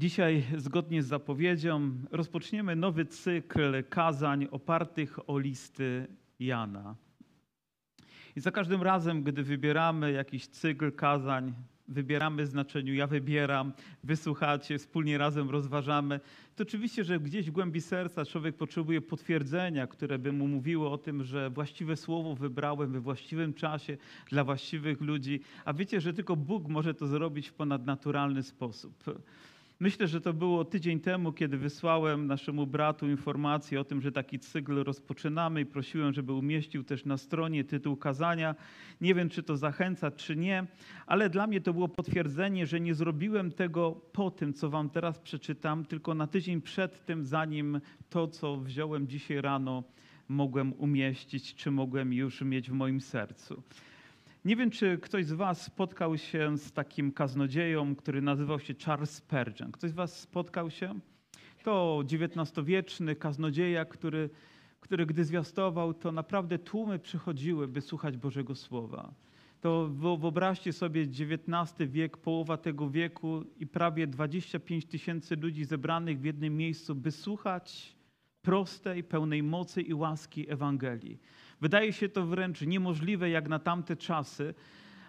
Dzisiaj, zgodnie z zapowiedzią, rozpoczniemy nowy cykl kazań opartych o listy Jana. I za każdym razem, gdy wybieramy jakiś cykl kazań, wybieramy znaczeniu ja wybieram, wysłuchacie, wspólnie razem rozważamy, to oczywiście, że gdzieś w głębi serca człowiek potrzebuje potwierdzenia, które by mu mówiło o tym, że właściwe słowo wybrałem we właściwym czasie dla właściwych ludzi. A wiecie, że tylko Bóg może to zrobić w ponadnaturalny sposób. Myślę, że to było tydzień temu, kiedy wysłałem naszemu bratu informację o tym, że taki cykl rozpoczynamy i prosiłem, żeby umieścił też na stronie tytuł kazania. Nie wiem, czy to zachęca, czy nie, ale dla mnie to było potwierdzenie, że nie zrobiłem tego po tym, co wam teraz przeczytam, tylko na tydzień przed tym, zanim to, co wziąłem dzisiaj rano, mogłem umieścić, czy mogłem już mieć w moim sercu. Nie wiem, czy ktoś z Was spotkał się z takim kaznodzieją, który nazywał się Charles Spurgeon. Ktoś z Was spotkał się? To XIX-wieczny kaznodzieja, który, który gdy zwiastował, to naprawdę tłumy przychodziły, by słuchać Bożego Słowa. To wyobraźcie sobie XIX wiek, połowa tego wieku i prawie 25 tysięcy ludzi zebranych w jednym miejscu, by słuchać prostej, pełnej mocy i łaski Ewangelii. Wydaje się to wręcz niemożliwe jak na tamte czasy,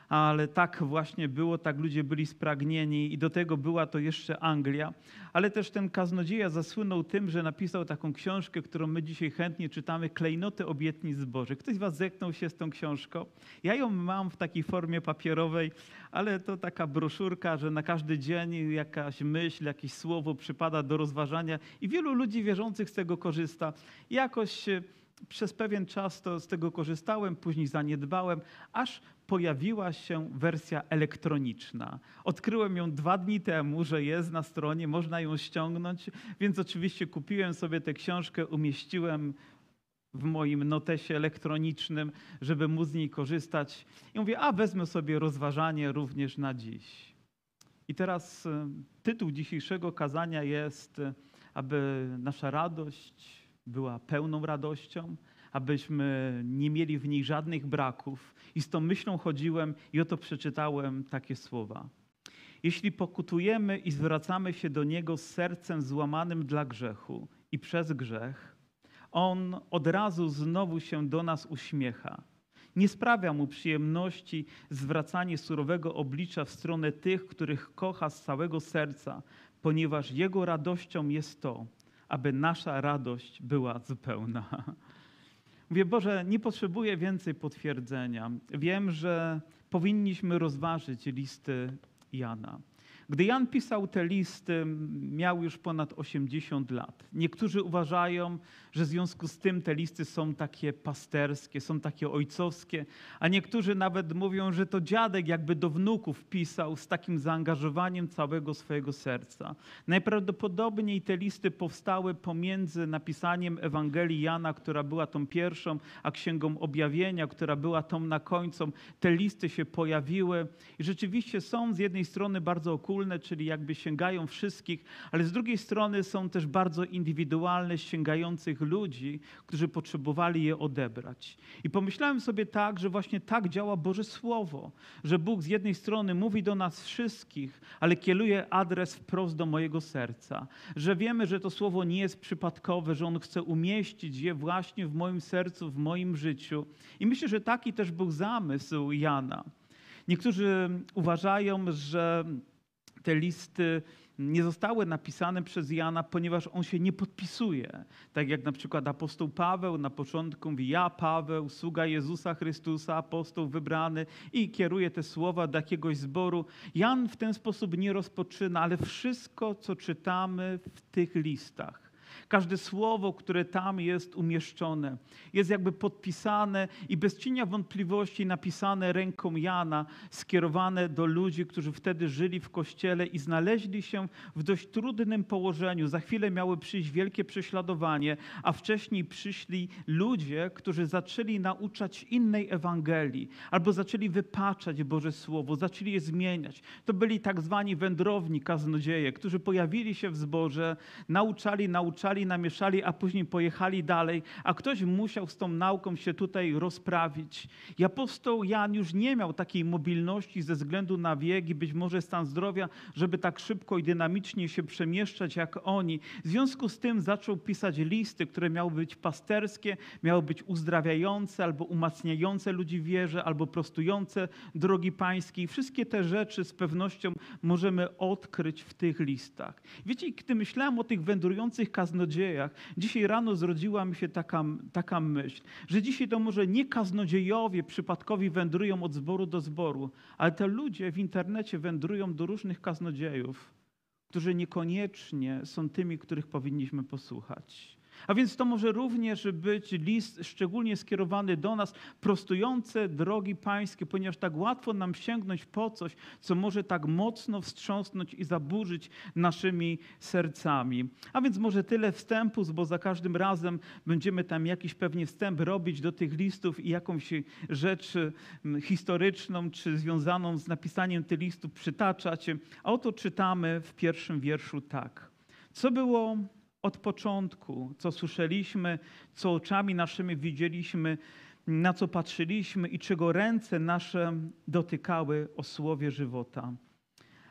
ale tak właśnie było, tak ludzie byli spragnieni i do tego była to jeszcze Anglia. Ale też ten kaznodzieja zasłynął tym, że napisał taką książkę, którą my dzisiaj chętnie czytamy, Klejnoty obietnic Bożych. Ktoś z was zetknął się z tą książką? Ja ją mam w takiej formie papierowej, ale to taka broszurka, że na każdy dzień jakaś myśl, jakieś słowo przypada do rozważania i wielu ludzi wierzących z tego korzysta. Jakoś przez pewien czas to z tego korzystałem, później zaniedbałem, aż pojawiła się wersja elektroniczna. Odkryłem ją dwa dni temu, że jest na stronie, można ją ściągnąć, więc oczywiście kupiłem sobie tę książkę, umieściłem w moim notesie elektronicznym, żeby móc z niej korzystać. I mówię, a wezmę sobie rozważanie również na dziś. I teraz e, tytuł dzisiejszego kazania jest, e, aby nasza radość, była pełną radością, abyśmy nie mieli w niej żadnych braków. I z tą myślą chodziłem i oto przeczytałem takie słowa. Jeśli pokutujemy i zwracamy się do Niego z sercem złamanym dla grzechu i przez grzech, On od razu znowu się do nas uśmiecha. Nie sprawia mu przyjemności zwracanie surowego oblicza w stronę tych, których kocha z całego serca, ponieważ Jego radością jest to, aby nasza radość była zupełna. Mówię, Boże, nie potrzebuję więcej potwierdzenia. Wiem, że powinniśmy rozważyć listy Jana. Gdy Jan pisał te listy, miał już ponad 80 lat. Niektórzy uważają, że w związku z tym te listy są takie pasterskie, są takie ojcowskie, a niektórzy nawet mówią, że to dziadek jakby do wnuków pisał z takim zaangażowaniem całego swojego serca. Najprawdopodobniej te listy powstały pomiędzy napisaniem Ewangelii Jana, która była tą pierwszą, a Księgą Objawienia, która była tą na końcu. Te listy się pojawiły i rzeczywiście są z jednej strony bardzo okulne, czyli jakby sięgają wszystkich, ale z drugiej strony są też bardzo indywidualne, sięgających ludzi, którzy potrzebowali je odebrać. I pomyślałem sobie tak, że właśnie tak działa Boże Słowo, że Bóg z jednej strony mówi do nas wszystkich, ale kieruje adres wprost do mojego serca, że wiemy, że to Słowo nie jest przypadkowe, że On chce umieścić je właśnie w moim sercu, w moim życiu. I myślę, że taki też był zamysł Jana. Niektórzy uważają, że te listy nie zostały napisane przez Jana, ponieważ on się nie podpisuje. Tak jak na przykład apostoł Paweł na początku mówi: Ja, Paweł, sługa Jezusa Chrystusa, apostoł wybrany, i kieruje te słowa do jakiegoś zboru. Jan w ten sposób nie rozpoczyna, ale wszystko, co czytamy w tych listach, Każde słowo, które tam jest umieszczone, jest jakby podpisane i bez cienia wątpliwości napisane ręką Jana, skierowane do ludzi, którzy wtedy żyli w kościele i znaleźli się w dość trudnym położeniu. Za chwilę miały przyjść wielkie prześladowanie, a wcześniej przyszli ludzie, którzy zaczęli nauczać innej Ewangelii albo zaczęli wypaczać Boże Słowo, zaczęli je zmieniać. To byli tak zwani wędrowni kaznodzieje, którzy pojawili się w zborze, nauczali nauczania ponamieszali, namieszali, a później pojechali dalej, a ktoś musiał z tą nauką się tutaj rozprawić. I apostoł Jan już nie miał takiej mobilności ze względu na wiek i być może stan zdrowia, żeby tak szybko i dynamicznie się przemieszczać jak oni. W związku z tym zaczął pisać listy, które miały być pasterskie, miały być uzdrawiające albo umacniające ludzi wierze, albo prostujące drogi pańskiej. Wszystkie te rzeczy z pewnością możemy odkryć w tych listach. Wiecie, gdy myślałem o tych wędrujących kaznodziejach, dzisiaj rano zrodziła mi się taka, taka myśl, że dzisiaj to może nie kaznodziejowie przypadkowi wędrują od zboru do zboru, ale te ludzie w internecie wędrują do różnych kaznodziejów, którzy niekoniecznie są tymi, których powinniśmy posłuchać. A więc to może również być list szczególnie skierowany do nas, prostujące drogi pańskie, ponieważ tak łatwo nam sięgnąć po coś, co może tak mocno wstrząsnąć i zaburzyć naszymi sercami. A więc może tyle wstępu, bo za każdym razem będziemy tam jakiś pewnie wstęp robić do tych listów i jakąś rzecz mm, historyczną czy związaną z napisaniem tych listów przytaczać. A oto czytamy w pierwszym wierszu tak. Co było od początku, co słyszeliśmy, co oczami naszymi widzieliśmy, na co patrzyliśmy i czego ręce nasze dotykały o słowie żywota.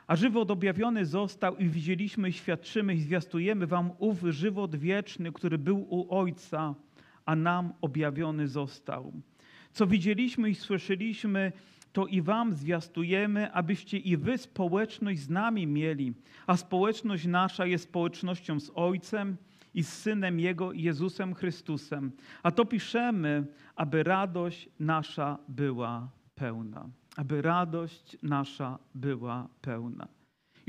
A żywot objawiony został i widzieliśmy, świadczymy i zwiastujemy wam ów żywot wieczny, który był u Ojca, a nam objawiony został. Co widzieliśmy i słyszeliśmy, to i wam zwiastujemy, abyście i wy społeczność z nami mieli. A społeczność nasza jest społecznością z Ojcem i z Synem Jego, Jezusem Chrystusem. A to piszemy, aby radość nasza była pełna. Aby radość nasza była pełna.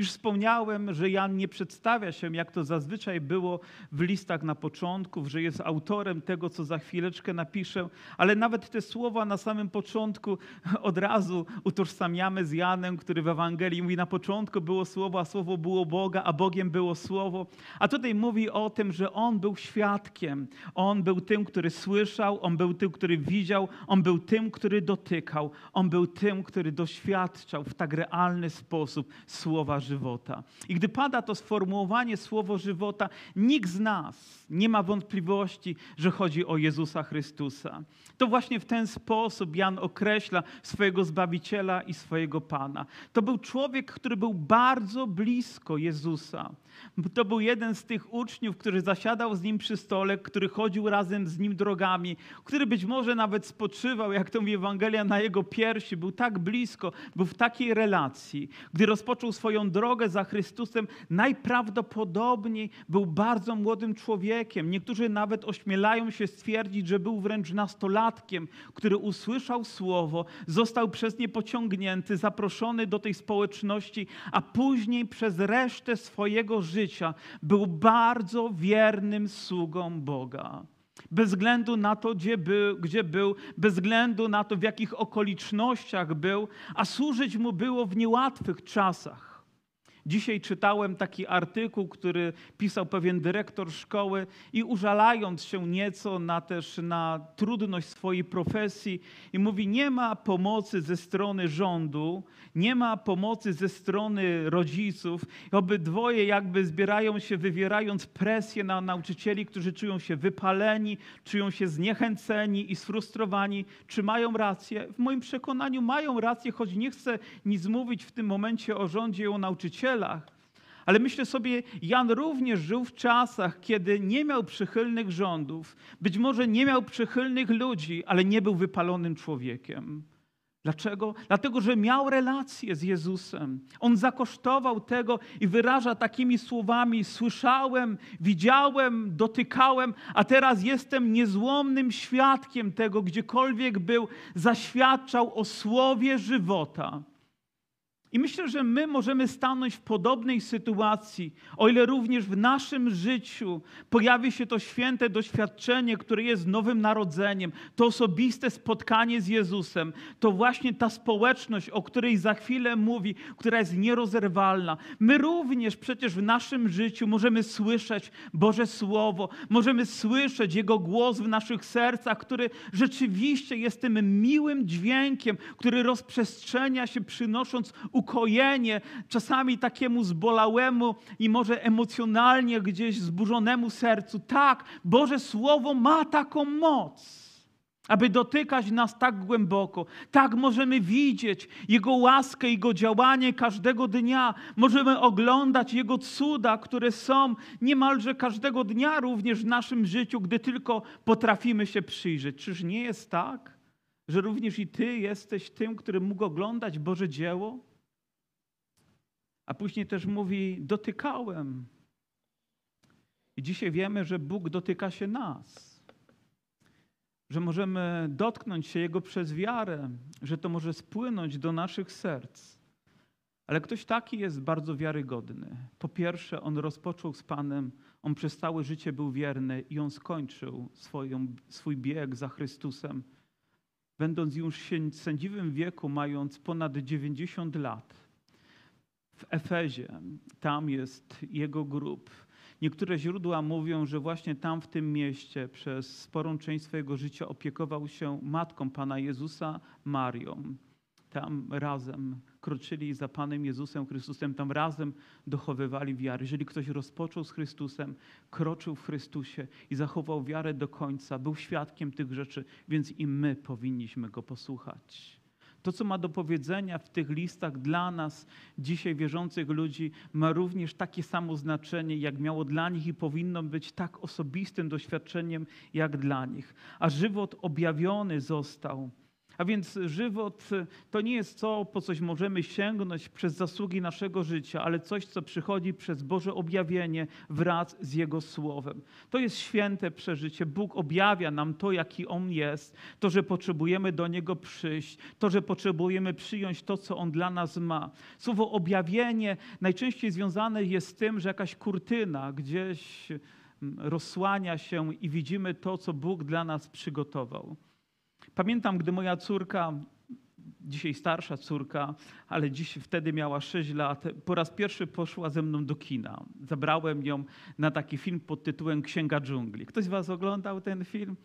Już wspomniałem, że Jan nie przedstawia się, jak to zazwyczaj było w listach na początku, że jest autorem tego, co za chwileczkę napiszę, ale nawet te słowa na samym początku od razu utożsamiamy z Janem, który w Ewangelii mówi: Na początku było słowo, a słowo było Boga, a Bogiem było słowo. A tutaj mówi o tym, że on był świadkiem. On był tym, który słyszał, on był tym, który widział, on był tym, który dotykał, on był tym, który doświadczał w tak realny sposób słowa żywota. I gdy pada to sformułowanie słowo żywota, nikt z nas nie ma wątpliwości, że chodzi o Jezusa Chrystusa. To właśnie w ten sposób Jan określa swojego Zbawiciela i swojego Pana. To był człowiek, który był bardzo blisko Jezusa. To był jeden z tych uczniów, który zasiadał z nim przy stole, który chodził razem z nim drogami, który być może nawet spoczywał, jak to mówi Ewangelia, na jego piersi. Był tak blisko, był w takiej relacji. Gdy rozpoczął swoją drogę za Chrystusem, najprawdopodobniej był bardzo młodym człowiekiem. Niektórzy nawet ośmielają się stwierdzić, że był wręcz nastolatkiem, który usłyszał słowo, został przez nie pociągnięty, zaproszony do tej społeczności, a później przez resztę swojego życia był bardzo wiernym sługą Boga. Bez względu na to, gdzie był, gdzie był, bez względu na to, w jakich okolicznościach był, a służyć mu było w niełatwych czasach. Dzisiaj czytałem taki artykuł, który pisał pewien dyrektor szkoły i użalając się nieco na też na trudność swojej profesji i mówi nie ma pomocy ze strony rządu, nie ma pomocy ze strony rodziców. Obydwoje jakby zbierają się wywierając presję na nauczycieli, którzy czują się wypaleni, czują się zniechęceni i sfrustrowani. Czy mają rację? W moim przekonaniu mają rację, choć nie chcę nic mówić w tym momencie o rządzie i o nauczycielach, ale myślę sobie, Jan również żył w czasach, kiedy nie miał przychylnych rządów, być może nie miał przychylnych ludzi, ale nie był wypalonym człowiekiem. Dlaczego? Dlatego, że miał relację z Jezusem. On zakosztował tego i wyraża takimi słowami: Słyszałem, widziałem, dotykałem, a teraz jestem niezłomnym świadkiem tego, gdziekolwiek był, zaświadczał o słowie żywota. I myślę, że my możemy stanąć w podobnej sytuacji, o ile również w naszym życiu pojawi się to święte doświadczenie, które jest nowym narodzeniem, to osobiste spotkanie z Jezusem, to właśnie ta społeczność, o której za chwilę mówi, która jest nierozerwalna. My również przecież w naszym życiu możemy słyszeć Boże Słowo, możemy słyszeć Jego głos w naszych sercach, który rzeczywiście jest tym miłym dźwiękiem, który rozprzestrzenia się, przynosząc ukojenie czasami takiemu zbolałemu i może emocjonalnie gdzieś zburzonemu sercu. Tak, Boże Słowo ma taką moc aby dotykać nas tak głęboko. Tak możemy widzieć Jego łaskę, Jego działanie każdego dnia. Możemy oglądać Jego cuda, które są niemalże każdego dnia również w naszym życiu, gdy tylko potrafimy się przyjrzeć. Czyż nie jest tak, że również i Ty jesteś tym, który mógł oglądać Boże dzieło? A później też mówi: Dotykałem. I dzisiaj wiemy, że Bóg dotyka się nas że możemy dotknąć się Jego przez wiarę, że to może spłynąć do naszych serc. Ale ktoś taki jest bardzo wiarygodny. Po pierwsze, on rozpoczął z Panem, on przez całe życie był wierny i on skończył swoją, swój bieg za Chrystusem. Będąc już sędziwym wieku, mając ponad 90 lat, w Efezie, tam jest jego grób. Niektóre źródła mówią, że właśnie tam w tym mieście przez sporą część swojego życia opiekował się matką Pana Jezusa, Marią. Tam razem kroczyli za Panem Jezusem Chrystusem, tam razem dochowywali wiary. Jeżeli ktoś rozpoczął z Chrystusem, kroczył w Chrystusie i zachował wiarę do końca, był świadkiem tych rzeczy, więc i my powinniśmy go posłuchać. To, co ma do powiedzenia w tych listach dla nas, dzisiaj wierzących ludzi, ma również takie samo znaczenie, jak miało dla nich i powinno być tak osobistym doświadczeniem, jak dla nich. A żywot objawiony został a więc żywot to nie jest to, po coś możemy sięgnąć przez zasługi naszego życia, ale coś, co przychodzi przez Boże objawienie wraz z Jego Słowem. To jest święte przeżycie. Bóg objawia nam to, jaki On jest, to, że potrzebujemy do Niego przyjść, to, że potrzebujemy przyjąć to, co On dla nas ma. Słowo objawienie najczęściej związane jest z tym, że jakaś kurtyna gdzieś rozsłania się i widzimy to, co Bóg dla nas przygotował. Pamiętam, gdy moja córka, dzisiaj starsza córka, ale dziś wtedy miała 6 lat, po raz pierwszy poszła ze mną do kina. Zabrałem ją na taki film pod tytułem Księga dżungli. Ktoś z Was oglądał ten film?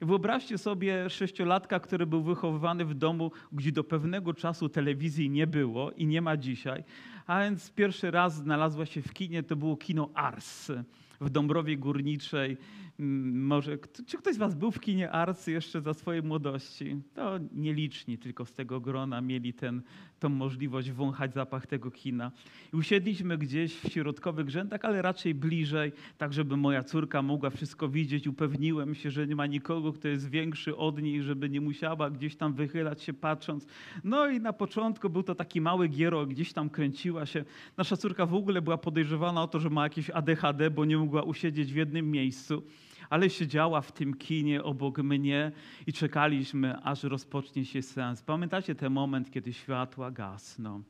Wyobraźcie sobie sześciolatka, który był wychowywany w domu, gdzie do pewnego czasu telewizji nie było i nie ma dzisiaj. A więc pierwszy raz znalazła się w kinie, to było kino Ars w Dąbrowie Górniczej. Może, czy ktoś z Was był w kinie Arcy jeszcze za swojej młodości? To nieliczni tylko z tego grona mieli ten, tą możliwość wąchać zapach tego kina. I usiedliśmy gdzieś w środkowych rzędach, ale raczej bliżej, tak żeby moja córka mogła wszystko widzieć. Upewniłem się, że nie ma nikogo, kto jest większy od niej, żeby nie musiała gdzieś tam wychylać się patrząc. No i na początku był to taki mały giero, gdzieś tam kręciła się. Nasza córka w ogóle była podejrzewana o to, że ma jakieś ADHD, bo nie mogła usiedzieć w jednym miejscu ale siedziała w tym kinie obok mnie i czekaliśmy, aż rozpocznie się sens. Pamiętacie ten moment, kiedy światła gasną?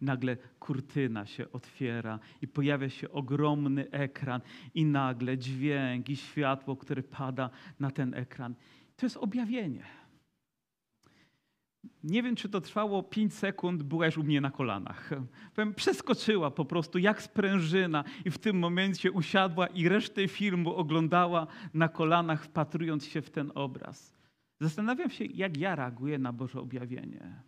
nagle kurtyna się otwiera i pojawia się ogromny ekran i nagle dźwięk i światło, które pada na ten ekran. To jest objawienie. Nie wiem, czy to trwało 5 sekund, była już u mnie na kolanach. Przeskoczyła po prostu jak sprężyna i w tym momencie usiadła i resztę filmu oglądała na kolanach, wpatrując się w ten obraz. Zastanawiam się, jak ja reaguję na Boże objawienie.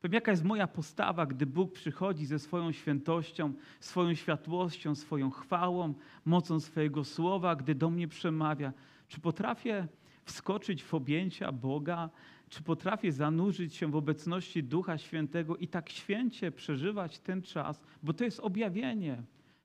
Powiem, jaka jest moja postawa, gdy Bóg przychodzi ze swoją świętością, swoją światłością, swoją chwałą, mocą swojego słowa, gdy do mnie przemawia. Czy potrafię wskoczyć w objęcia Boga, czy potrafię zanurzyć się w obecności Ducha Świętego i tak święcie przeżywać ten czas, bo to jest objawienie.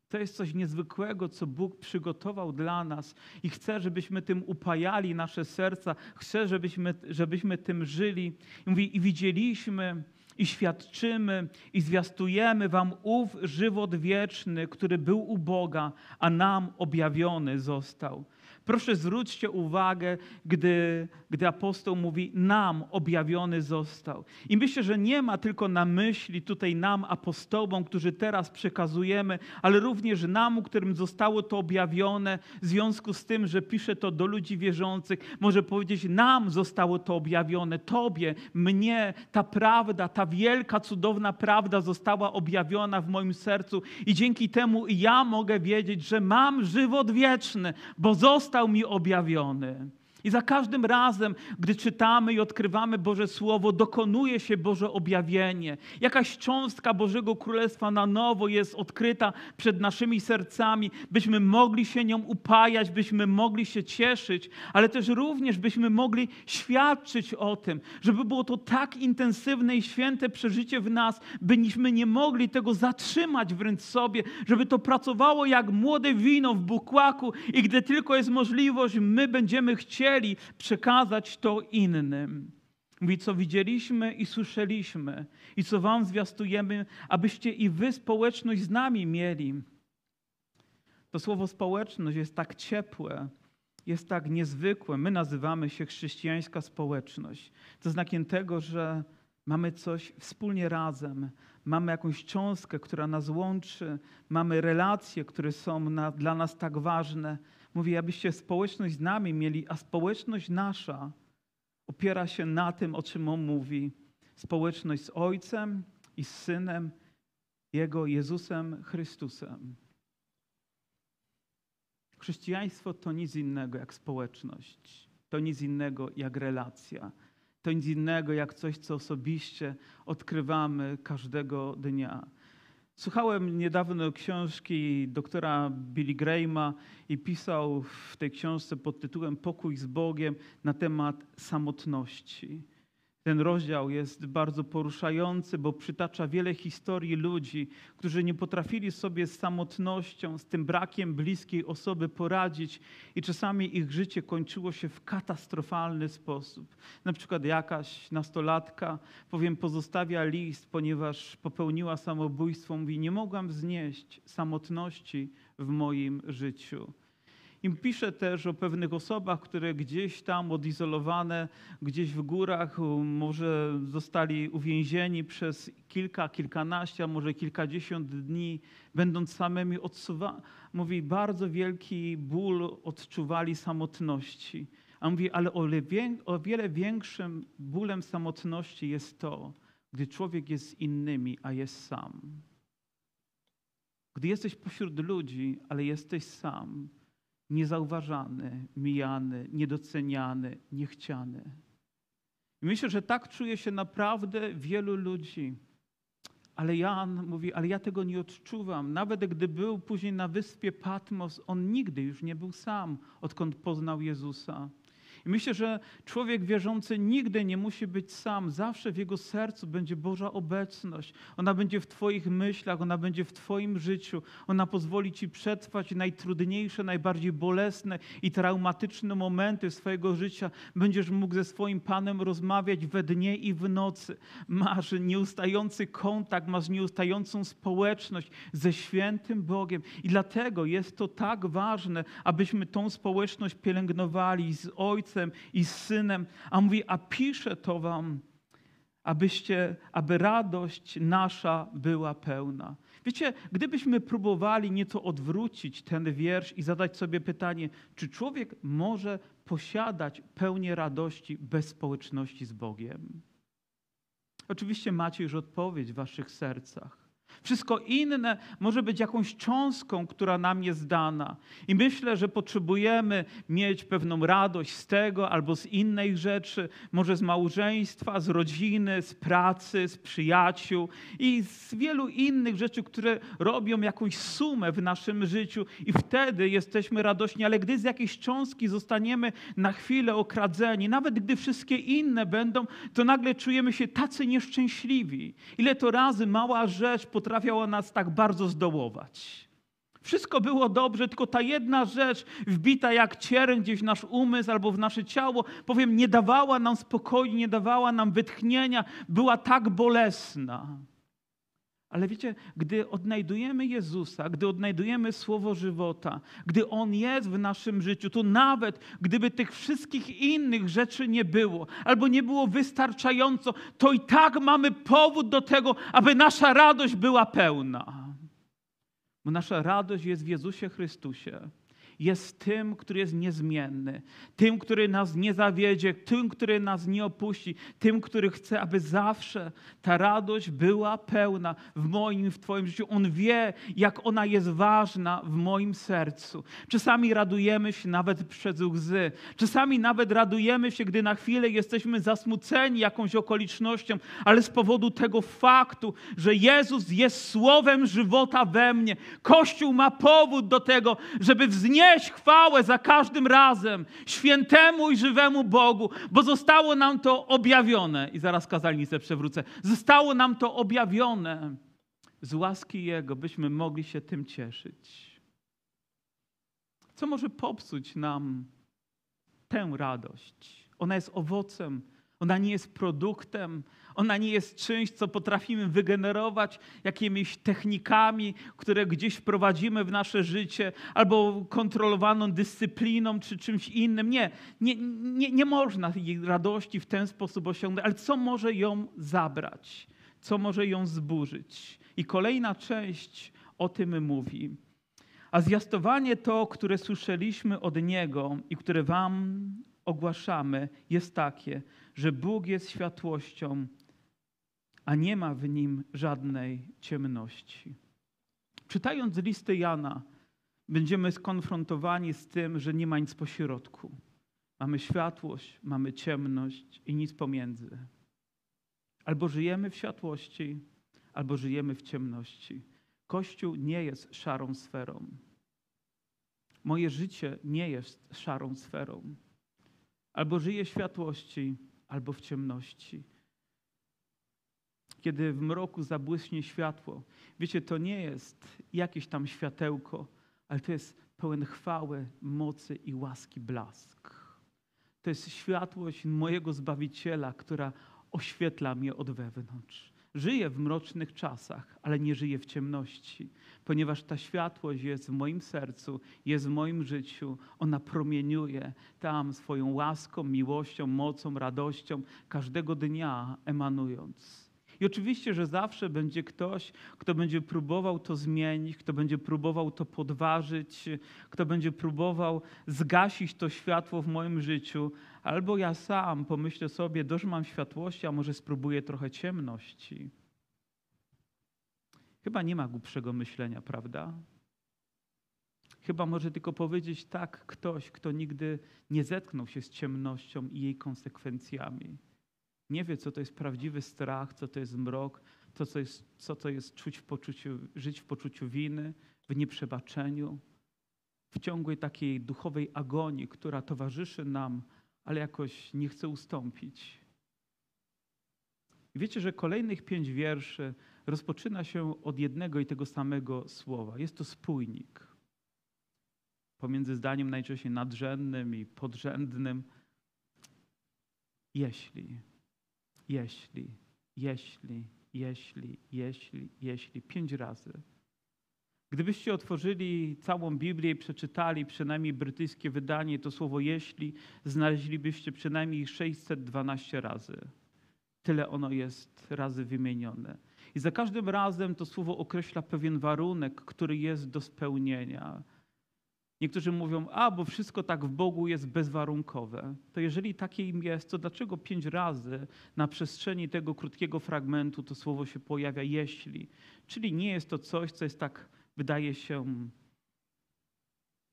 To jest coś niezwykłego, co Bóg przygotował dla nas i chce, żebyśmy tym upajali nasze serca, chce, żebyśmy, żebyśmy tym żyli. I mówi, i widzieliśmy, i świadczymy, i zwiastujemy wam ów żywot wieczny, który był u Boga, a nam objawiony został. Proszę zwróćcie uwagę, gdy, gdy apostoł mówi, nam objawiony został. I myślę, że nie ma tylko na myśli tutaj nam, apostołom, którzy teraz przekazujemy, ale również nam, którym zostało to objawione, w związku z tym, że pisze to do ludzi wierzących, może powiedzieć, nam zostało to objawione, Tobie, mnie, ta prawda, ta wielka, cudowna prawda została objawiona w moim sercu i dzięki temu ja mogę wiedzieć, że mam żywot wieczny, bo został został mi objawiony. I za każdym razem, gdy czytamy i odkrywamy Boże Słowo, dokonuje się Boże objawienie. Jakaś cząstka Bożego Królestwa na nowo jest odkryta przed naszymi sercami, byśmy mogli się nią upajać, byśmy mogli się cieszyć, ale też również byśmy mogli świadczyć o tym, żeby było to tak intensywne i święte przeżycie w nas, byśmy nie mogli tego zatrzymać wręcz sobie, żeby to pracowało jak młode wino w bukłaku i gdy tylko jest możliwość, my będziemy chcieli chcieli przekazać to innym. Mówi, co widzieliśmy i słyszeliśmy, i co wam zwiastujemy, abyście i wy społeczność z nami mieli. To słowo społeczność jest tak ciepłe, jest tak niezwykłe. My nazywamy się chrześcijańska społeczność. To znakiem tego, że mamy coś wspólnie razem, mamy jakąś cząstkę, która nas łączy, mamy relacje, które są na, dla nas tak ważne. Mówi, abyście społeczność z nami mieli, a społeczność nasza opiera się na tym, o czym on mówi. Społeczność z Ojcem i z Synem, Jego Jezusem Chrystusem. Chrześcijaństwo to nic innego jak społeczność. To nic innego jak relacja. To nic innego jak coś, co osobiście odkrywamy każdego dnia. Słuchałem niedawno książki doktora Billy Grahama i pisał w tej książce pod tytułem Pokój z Bogiem na temat samotności. Ten rozdział jest bardzo poruszający, bo przytacza wiele historii ludzi, którzy nie potrafili sobie z samotnością, z tym brakiem bliskiej osoby poradzić i czasami ich życie kończyło się w katastrofalny sposób. Na przykład jakaś nastolatka, powiem, pozostawia list, ponieważ popełniła samobójstwo, mówi: Nie mogłam znieść samotności w moim życiu. Im pisze też o pewnych osobach, które gdzieś tam odizolowane, gdzieś w górach, może zostali uwięzieni przez kilka, kilkanaście, a może kilkadziesiąt dni, będąc samymi. Mówi, bardzo wielki ból odczuwali samotności. A mówi, ale o wiele większym bólem samotności jest to, gdy człowiek jest z innymi, a jest sam. Gdy jesteś pośród ludzi, ale jesteś sam, niezauważany, mijany, niedoceniany, niechciany. I myślę, że tak czuje się naprawdę wielu ludzi. Ale Jan mówi, ale ja tego nie odczuwam. Nawet gdy był później na wyspie Patmos, on nigdy już nie był sam, odkąd poznał Jezusa. I myślę, że człowiek wierzący nigdy nie musi być sam. Zawsze w jego sercu będzie Boża obecność. Ona będzie w Twoich myślach, ona będzie w Twoim życiu. Ona pozwoli Ci przetrwać najtrudniejsze, najbardziej bolesne i traumatyczne momenty swojego życia. Będziesz mógł ze swoim Panem rozmawiać we dnie i w nocy. Masz nieustający kontakt, masz nieustającą społeczność ze świętym Bogiem. I dlatego jest to tak ważne, abyśmy tą społeczność pielęgnowali z Ojcem Ojcem i z Synem, a mówi, a piszę to wam, abyście, aby radość nasza była pełna. Wiecie, gdybyśmy próbowali nieco odwrócić ten wiersz i zadać sobie pytanie, czy człowiek może posiadać pełnię radości bez społeczności z Bogiem? Oczywiście macie już odpowiedź w waszych sercach. Wszystko inne może być jakąś cząstką, która nam jest dana. I myślę, że potrzebujemy mieć pewną radość z tego albo z innej rzeczy, może z małżeństwa, z rodziny, z pracy, z przyjaciół i z wielu innych rzeczy, które robią jakąś sumę w naszym życiu i wtedy jesteśmy radośni, ale gdy z jakiejś cząstki zostaniemy na chwilę okradzeni, nawet gdy wszystkie inne będą, to nagle czujemy się tacy nieszczęśliwi. Ile to razy mała rzecz potrafi potrafiała nas tak bardzo zdołować. Wszystko było dobrze, tylko ta jedna rzecz wbita jak cierń gdzieś w nasz umysł albo w nasze ciało, powiem, nie dawała nam spokoju, nie dawała nam wytchnienia, była tak bolesna. Ale wiecie, gdy odnajdujemy Jezusa, gdy odnajdujemy Słowo żywota, gdy On jest w naszym życiu, to nawet gdyby tych wszystkich innych rzeczy nie było, albo nie było wystarczająco, to i tak mamy powód do tego, aby nasza radość była pełna. Bo nasza radość jest w Jezusie Chrystusie. Jest tym, który jest niezmienny, tym, który nas nie zawiedzie, tym, który nas nie opuści, tym, który chce, aby zawsze ta radość była pełna w moim, w Twoim życiu. On wie, jak ona jest ważna w moim sercu. Czasami radujemy się nawet przez łzy, czasami nawet radujemy się, gdy na chwilę jesteśmy zasmuceni jakąś okolicznością, ale z powodu tego faktu, że Jezus jest słowem żywota we mnie. Kościół ma powód do tego, żeby wznieść chwałę za każdym razem świętemu i żywemu Bogu, bo zostało nam to objawione. I zaraz kazalnicę przewrócę. Zostało nam to objawione z łaski Jego, byśmy mogli się tym cieszyć. Co może popsuć nam tę radość? Ona jest owocem, ona nie jest produktem, ona nie jest czymś, co potrafimy wygenerować jakimiś technikami, które gdzieś wprowadzimy w nasze życie, albo kontrolowaną dyscypliną, czy czymś innym. Nie, nie, nie, nie można jej radości w ten sposób osiągnąć, ale co może ją zabrać? Co może ją zburzyć? I kolejna część o tym mówi. A zwiastowanie to, które słyszeliśmy od Niego i które Wam ogłaszamy, jest takie, że Bóg jest światłością, a nie ma w nim żadnej ciemności. Czytając listy Jana, będziemy skonfrontowani z tym, że nie ma nic pośrodku. Mamy światłość, mamy ciemność i nic pomiędzy. Albo żyjemy w światłości, albo żyjemy w ciemności. Kościół nie jest szarą sferą. Moje życie nie jest szarą sferą. Albo żyję w światłości, albo w ciemności kiedy w mroku zabłyśnie światło. Wiecie, to nie jest jakieś tam światełko, ale to jest pełen chwały, mocy i łaski blask. To jest światłość mojego Zbawiciela, która oświetla mnie od wewnątrz. Żyję w mrocznych czasach, ale nie żyję w ciemności, ponieważ ta światłość jest w moim sercu, jest w moim życiu. Ona promieniuje tam swoją łaską, miłością, mocą, radością, każdego dnia emanując. I oczywiście, że zawsze będzie ktoś, kto będzie próbował to zmienić, kto będzie próbował to podważyć, kto będzie próbował zgasić to światło w moim życiu, albo ja sam pomyślę sobie, dość mam światłości, a może spróbuję trochę ciemności. Chyba nie ma głupszego myślenia, prawda? Chyba może tylko powiedzieć tak ktoś, kto nigdy nie zetknął się z ciemnością i jej konsekwencjami nie wie, co to jest prawdziwy strach, co to jest mrok, to, co, jest, co to jest czuć w poczuciu, żyć w poczuciu winy, w nieprzebaczeniu, w ciągłej takiej duchowej agonii, która towarzyszy nam, ale jakoś nie chce ustąpić. I wiecie, że kolejnych pięć wierszy rozpoczyna się od jednego i tego samego słowa. Jest to spójnik pomiędzy zdaniem najczęściej nadrzędnym i podrzędnym. Jeśli jeśli, jeśli, jeśli, jeśli, jeśli, pięć razy. Gdybyście otworzyli całą Biblię i przeczytali przynajmniej brytyjskie wydanie, to słowo jeśli znaleźlibyście przynajmniej 612 razy. Tyle ono jest razy wymienione. I za każdym razem to słowo określa pewien warunek, który jest do spełnienia. Niektórzy mówią, a bo wszystko tak w Bogu jest bezwarunkowe. To jeżeli takie im jest, to dlaczego pięć razy na przestrzeni tego krótkiego fragmentu to słowo się pojawia, jeśli? Czyli nie jest to coś, co jest tak, wydaje się,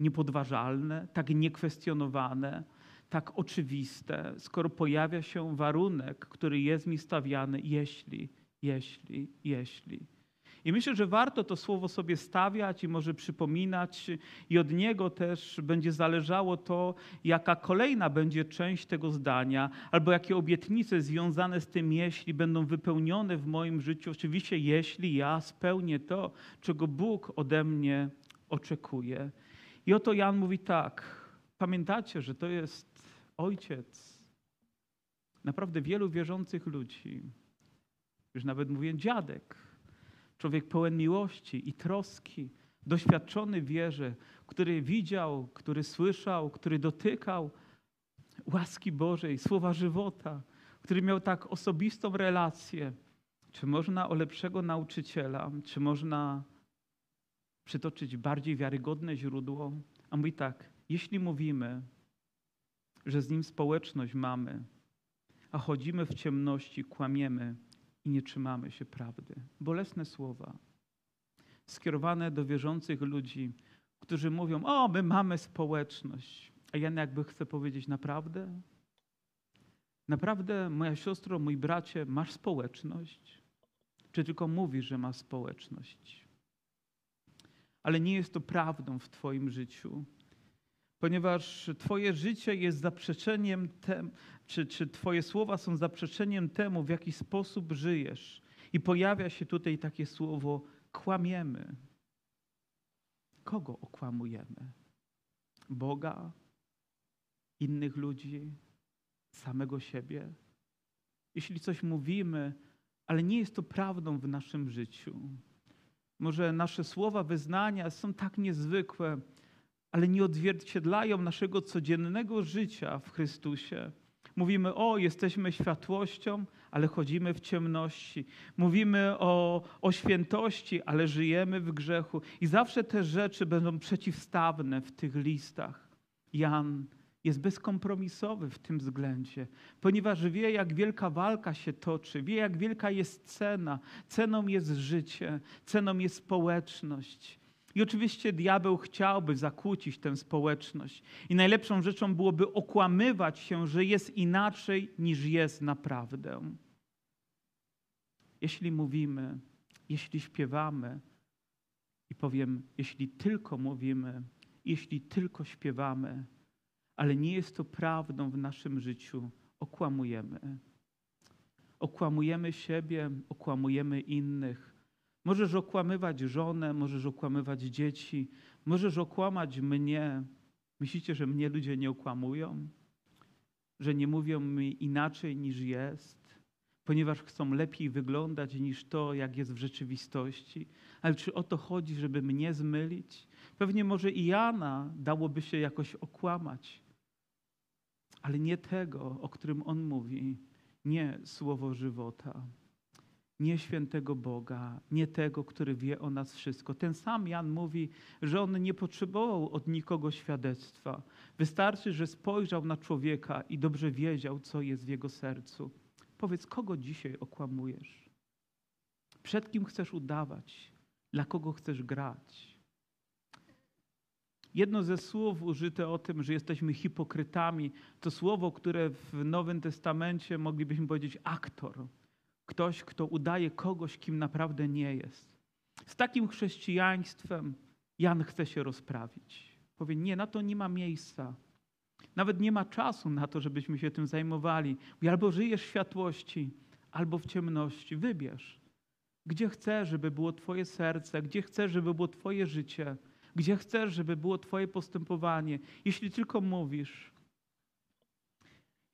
niepodważalne, tak niekwestionowane, tak oczywiste, skoro pojawia się warunek, który jest mi stawiany, jeśli, jeśli, jeśli. I myślę, że warto to słowo sobie stawiać i może przypominać, i od niego też będzie zależało to, jaka kolejna będzie część tego zdania, albo jakie obietnice związane z tym, jeśli będą wypełnione w moim życiu. Oczywiście, jeśli ja spełnię to, czego Bóg ode mnie oczekuje. I oto Jan mówi tak. Pamiętacie, że to jest ojciec naprawdę wielu wierzących ludzi. Już nawet mówię dziadek Człowiek pełen miłości i troski, doświadczony wierze, który widział, który słyszał, który dotykał łaski Bożej, słowa żywota, który miał tak osobistą relację. Czy można o lepszego nauczyciela, czy można przytoczyć bardziej wiarygodne źródło. A mówi tak, jeśli mówimy, że z Nim społeczność mamy, a chodzimy w ciemności, kłamiemy i nie trzymamy się prawdy. Bolesne słowa skierowane do wierzących ludzi, którzy mówią: O, my mamy społeczność. A ja jakby chcę powiedzieć: Naprawdę? Naprawdę, moja siostro, mój bracie, masz społeczność? Czy tylko mówisz, że masz społeczność? Ale nie jest to prawdą w Twoim życiu, ponieważ Twoje życie jest zaprzeczeniem temu, czy, czy Twoje słowa są zaprzeczeniem temu, w jaki sposób żyjesz. I pojawia się tutaj takie słowo: kłamiemy. Kogo okłamujemy? Boga? Innych ludzi? Samego siebie? Jeśli coś mówimy, ale nie jest to prawdą w naszym życiu. Może nasze słowa wyznania są tak niezwykłe, ale nie odzwierciedlają naszego codziennego życia w Chrystusie. Mówimy, o, jesteśmy światłością, ale chodzimy w ciemności. Mówimy o, o świętości, ale żyjemy w grzechu. I zawsze te rzeczy będą przeciwstawne w tych listach. Jan jest bezkompromisowy w tym względzie, ponieważ wie, jak wielka walka się toczy, wie, jak wielka jest cena. Ceną jest życie, ceną jest społeczność. I oczywiście diabeł chciałby zakłócić tę społeczność. I najlepszą rzeczą byłoby okłamywać się, że jest inaczej niż jest naprawdę. Jeśli mówimy, jeśli śpiewamy, i powiem, jeśli tylko mówimy, jeśli tylko śpiewamy, ale nie jest to prawdą w naszym życiu, okłamujemy. Okłamujemy siebie, okłamujemy innych. Możesz okłamywać żonę, możesz okłamywać dzieci, możesz okłamać mnie. Myślicie, że mnie ludzie nie okłamują? Że nie mówią mi inaczej niż jest? Ponieważ chcą lepiej wyglądać niż to, jak jest w rzeczywistości. Ale czy o to chodzi, żeby mnie zmylić? Pewnie może i Jana dałoby się jakoś okłamać. Ale nie tego, o którym on mówi. Nie słowo żywota nie świętego Boga, nie tego, który wie o nas wszystko. Ten sam Jan mówi, że on nie potrzebował od nikogo świadectwa. Wystarczy, że spojrzał na człowieka i dobrze wiedział, co jest w jego sercu. Powiedz, kogo dzisiaj okłamujesz? Przed kim chcesz udawać? Dla kogo chcesz grać? Jedno ze słów użyte o tym, że jesteśmy hipokrytami, to słowo, które w Nowym Testamencie moglibyśmy powiedzieć aktor Ktoś, kto udaje kogoś, kim naprawdę nie jest. Z takim chrześcijaństwem Jan chce się rozprawić. Powie, nie, na to nie ma miejsca. Nawet nie ma czasu na to, żebyśmy się tym zajmowali. Albo żyjesz w światłości, albo w ciemności. Wybierz. Gdzie chcesz, żeby było Twoje serce, gdzie chcesz, żeby było Twoje życie, gdzie chcesz, żeby było Twoje postępowanie. Jeśli tylko mówisz,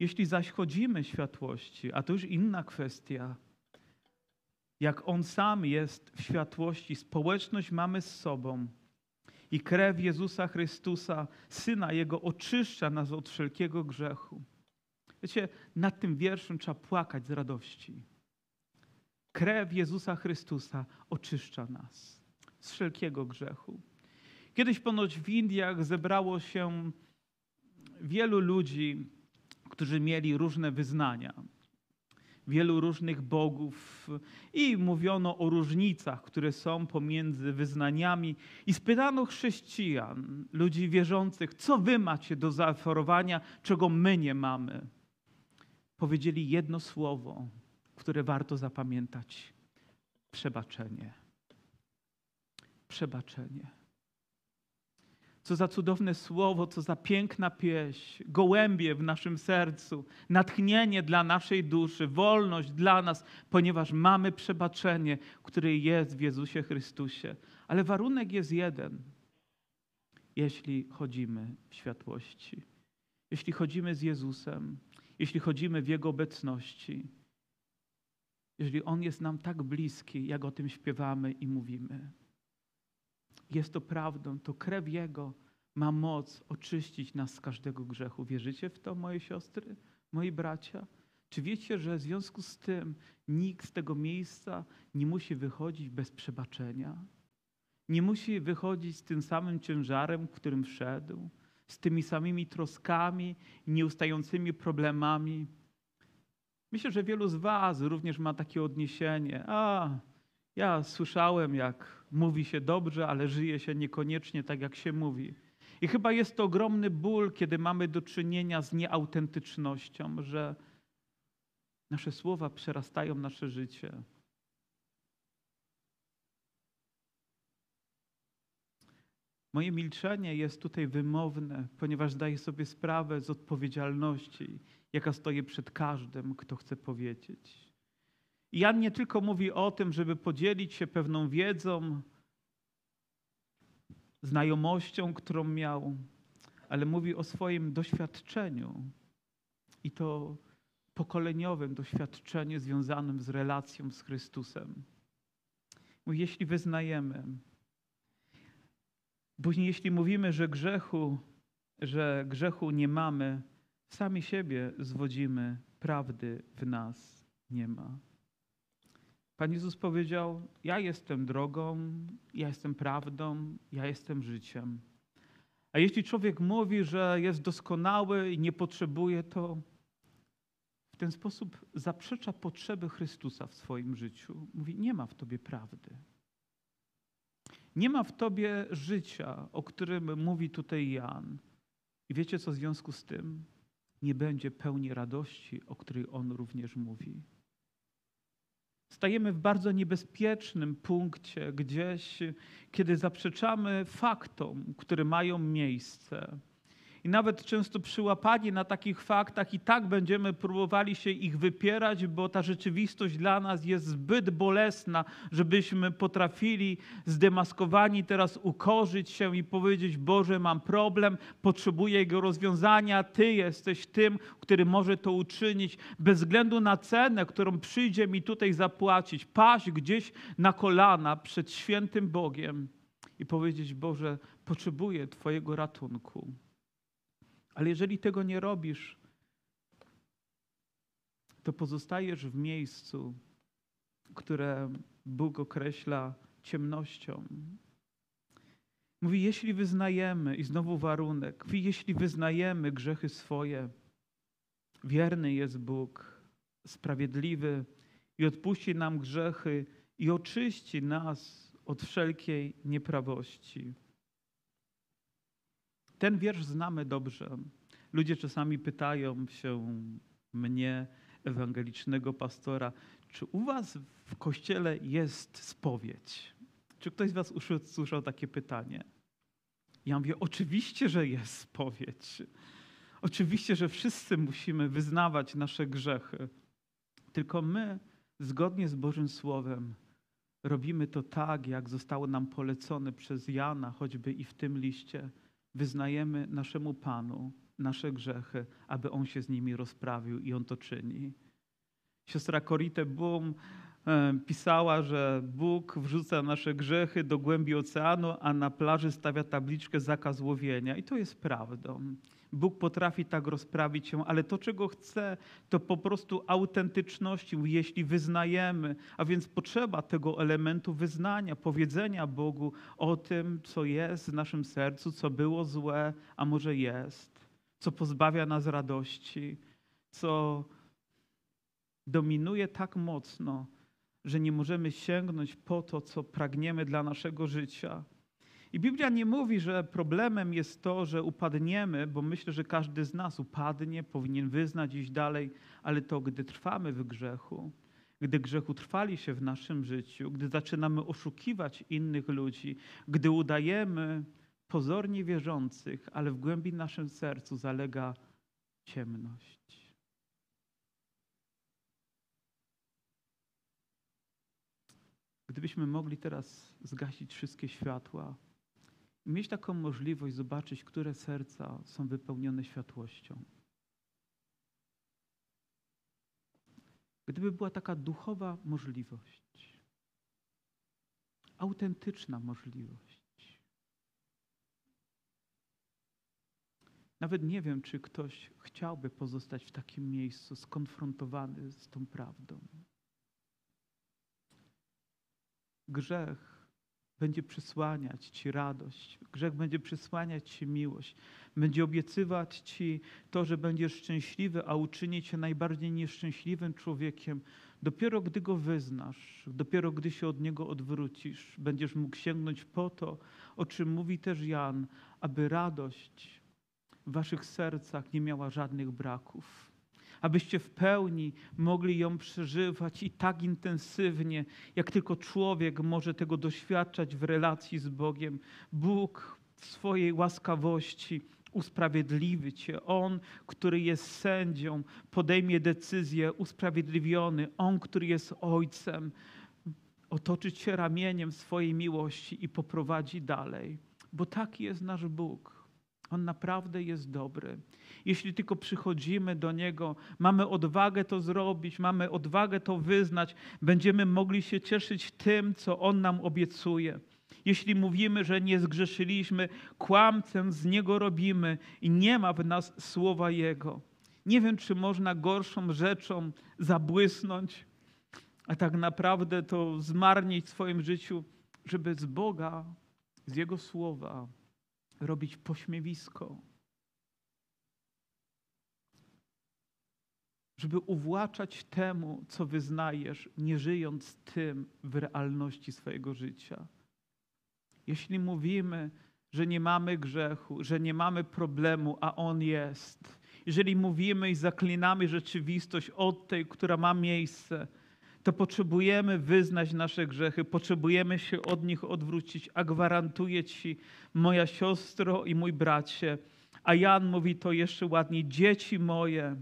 jeśli zaś chodzimy światłości, a to już inna kwestia, jak On sam jest w światłości, społeczność mamy z sobą i krew Jezusa Chrystusa, Syna Jego, oczyszcza nas od wszelkiego grzechu. Wiecie, nad tym wierszem trzeba płakać z radości. Krew Jezusa Chrystusa oczyszcza nas z wszelkiego grzechu. Kiedyś ponoć w Indiach zebrało się wielu ludzi, którzy mieli różne wyznania wielu różnych bogów i mówiono o różnicach, które są pomiędzy wyznaniami. I spytano chrześcijan, ludzi wierzących, co wy macie do zaoferowania, czego my nie mamy. Powiedzieli jedno słowo, które warto zapamiętać: przebaczenie. Przebaczenie. Co za cudowne słowo, co za piękna pieśń, gołębie w naszym sercu, natchnienie dla naszej duszy, wolność dla nas, ponieważ mamy przebaczenie, które jest w Jezusie Chrystusie. Ale warunek jest jeden. Jeśli chodzimy w światłości, jeśli chodzimy z Jezusem, jeśli chodzimy w Jego obecności, jeżeli On jest nam tak bliski, jak o tym śpiewamy i mówimy jest to prawdą, to krew Jego ma moc oczyścić nas z każdego grzechu. Wierzycie w to, moje siostry, moi bracia? Czy wiecie, że w związku z tym nikt z tego miejsca nie musi wychodzić bez przebaczenia? Nie musi wychodzić z tym samym ciężarem, którym wszedł, z tymi samymi troskami nieustającymi problemami. Myślę, że wielu z Was również ma takie odniesienie. A, ja słyszałem, jak mówi się dobrze, ale żyje się niekoniecznie tak, jak się mówi. I chyba jest to ogromny ból, kiedy mamy do czynienia z nieautentycznością, że nasze słowa przerastają nasze życie. Moje milczenie jest tutaj wymowne, ponieważ zdaję sobie sprawę z odpowiedzialności, jaka stoi przed każdym, kto chce powiedzieć. Jan nie tylko mówi o tym, żeby podzielić się pewną wiedzą, znajomością, którą miał, ale mówi o swoim doświadczeniu i to pokoleniowym doświadczeniu związanym z relacją z Chrystusem. Mówi, jeśli wyznajemy, później jeśli mówimy, że grzechu, że grzechu nie mamy, sami siebie zwodzimy, prawdy w nas nie ma. Pan Jezus powiedział: Ja jestem drogą, ja jestem prawdą, ja jestem życiem. A jeśli człowiek mówi, że jest doskonały i nie potrzebuje, to w ten sposób zaprzecza potrzeby Chrystusa w swoim życiu. Mówi: Nie ma w tobie prawdy. Nie ma w tobie życia, o którym mówi tutaj Jan. I wiecie, co w związku z tym? Nie będzie pełni radości, o której on również mówi. Stajemy w bardzo niebezpiecznym punkcie, gdzieś, kiedy zaprzeczamy faktom, które mają miejsce. I nawet często przyłapani na takich faktach, i tak będziemy próbowali się ich wypierać, bo ta rzeczywistość dla nas jest zbyt bolesna, żebyśmy potrafili zdemaskowani teraz ukorzyć się i powiedzieć: Boże, mam problem, potrzebuję jego rozwiązania, Ty jesteś tym, który może to uczynić, bez względu na cenę, którą przyjdzie mi tutaj zapłacić, paść gdzieś na kolana przed świętym Bogiem i powiedzieć: Boże, potrzebuję Twojego ratunku. Ale jeżeli tego nie robisz, to pozostajesz w miejscu, które Bóg określa ciemnością. Mówi, jeśli wyznajemy, i znowu warunek, mówi, jeśli wyznajemy grzechy swoje, wierny jest Bóg, sprawiedliwy i odpuści nam grzechy i oczyści nas od wszelkiej nieprawości. Ten wiersz znamy dobrze. Ludzie czasami pytają się mnie, ewangelicznego pastora, czy u was w kościele jest spowiedź? Czy ktoś z was usłyszał takie pytanie? Ja mówię, oczywiście, że jest spowiedź. Oczywiście, że wszyscy musimy wyznawać nasze grzechy. Tylko my, zgodnie z Bożym Słowem, robimy to tak, jak zostało nam polecone przez Jana, choćby i w tym liście wyznajemy naszemu Panu nasze grzechy, aby On się z nimi rozprawił i On to czyni. Siostra Corite Boom pisała, że Bóg wrzuca nasze grzechy do głębi oceanu, a na plaży stawia tabliczkę zakaz łowienia. I to jest prawdą. Bóg potrafi tak rozprawić się, ale to, czego chce, to po prostu autentyczności, jeśli wyznajemy, a więc potrzeba tego elementu wyznania, powiedzenia Bogu o tym, co jest w naszym sercu, co było złe, a może jest, co pozbawia nas radości, co dominuje tak mocno, że nie możemy sięgnąć po to, co pragniemy dla naszego życia. I Biblia nie mówi, że problemem jest to, że upadniemy, bo myślę, że każdy z nas upadnie, powinien wyznać iść dalej, ale to, gdy trwamy w grzechu, gdy grzech utrwali się w naszym życiu, gdy zaczynamy oszukiwać innych ludzi, gdy udajemy pozornie wierzących, ale w głębi naszym sercu zalega ciemność. Gdybyśmy mogli teraz zgasić wszystkie światła, mieć taką możliwość zobaczyć, które serca są wypełnione światłością. Gdyby była taka duchowa możliwość, autentyczna możliwość. Nawet nie wiem, czy ktoś chciałby pozostać w takim miejscu skonfrontowany z tą prawdą. Grzech będzie przysłaniać Ci radość, grzech będzie przysłaniać Ci miłość, będzie obiecywać Ci to, że będziesz szczęśliwy, a uczyni Cię najbardziej nieszczęśliwym człowiekiem. Dopiero gdy Go wyznasz, dopiero gdy się od Niego odwrócisz, będziesz mógł sięgnąć po to, o czym mówi też Jan, aby radość w Waszych sercach nie miała żadnych braków abyście w pełni mogli ją przeżywać i tak intensywnie, jak tylko człowiek może tego doświadczać w relacji z Bogiem. Bóg w swojej łaskawości usprawiedliwi Cię. On, który jest sędzią, podejmie decyzję usprawiedliwiony. On, który jest Ojcem, otoczy Cię ramieniem swojej miłości i poprowadzi dalej. Bo taki jest nasz Bóg. On naprawdę jest dobry. Jeśli tylko przychodzimy do Niego, mamy odwagę to zrobić, mamy odwagę to wyznać, będziemy mogli się cieszyć tym, co On nam obiecuje. Jeśli mówimy, że nie zgrzeszyliśmy, kłamcem z Niego robimy i nie ma w nas słowa Jego. Nie wiem, czy można gorszą rzeczą zabłysnąć, a tak naprawdę to zmarnić w swoim życiu, żeby z Boga, z Jego słowa robić pośmiewisko. Żeby uwłaczać temu, co wyznajesz, nie żyjąc tym w realności swojego życia. Jeśli mówimy, że nie mamy grzechu, że nie mamy problemu, a on jest, jeżeli mówimy i zaklinamy rzeczywistość od tej, która ma miejsce, to potrzebujemy wyznać nasze grzechy, potrzebujemy się od nich odwrócić, a gwarantuję Ci, moja siostro i mój bracie, a Jan mówi to jeszcze ładniej, dzieci moje,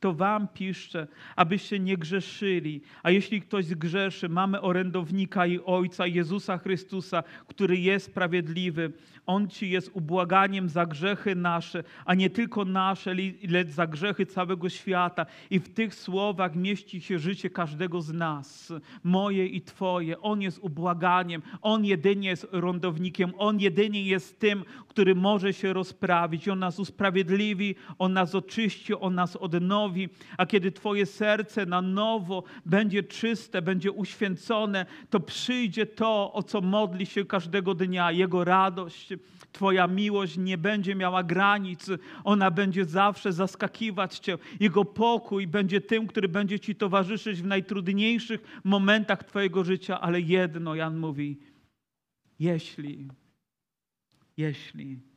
to wam piszczę, abyście nie grzeszyli. A jeśli ktoś zgrzeszy, mamy orędownika i Ojca Jezusa Chrystusa, który jest sprawiedliwy. On ci jest ubłaganiem za grzechy nasze, a nie tylko nasze, lecz za grzechy całego świata. I w tych słowach mieści się życie każdego z nas, moje i Twoje. On jest ubłaganiem, On jedynie jest orędownikiem, On jedynie jest tym, który może się rozprawić. On nas usprawiedliwi, On nas oczyści, On nas odnowi. A kiedy Twoje serce na nowo będzie czyste, będzie uświęcone, to przyjdzie to, o co modli się każdego dnia, Jego radość, Twoja miłość nie będzie miała granic, ona będzie zawsze zaskakiwać Cię. Jego pokój będzie tym, który będzie Ci towarzyszyć w najtrudniejszych momentach Twojego życia, ale jedno, Jan mówi, jeśli, jeśli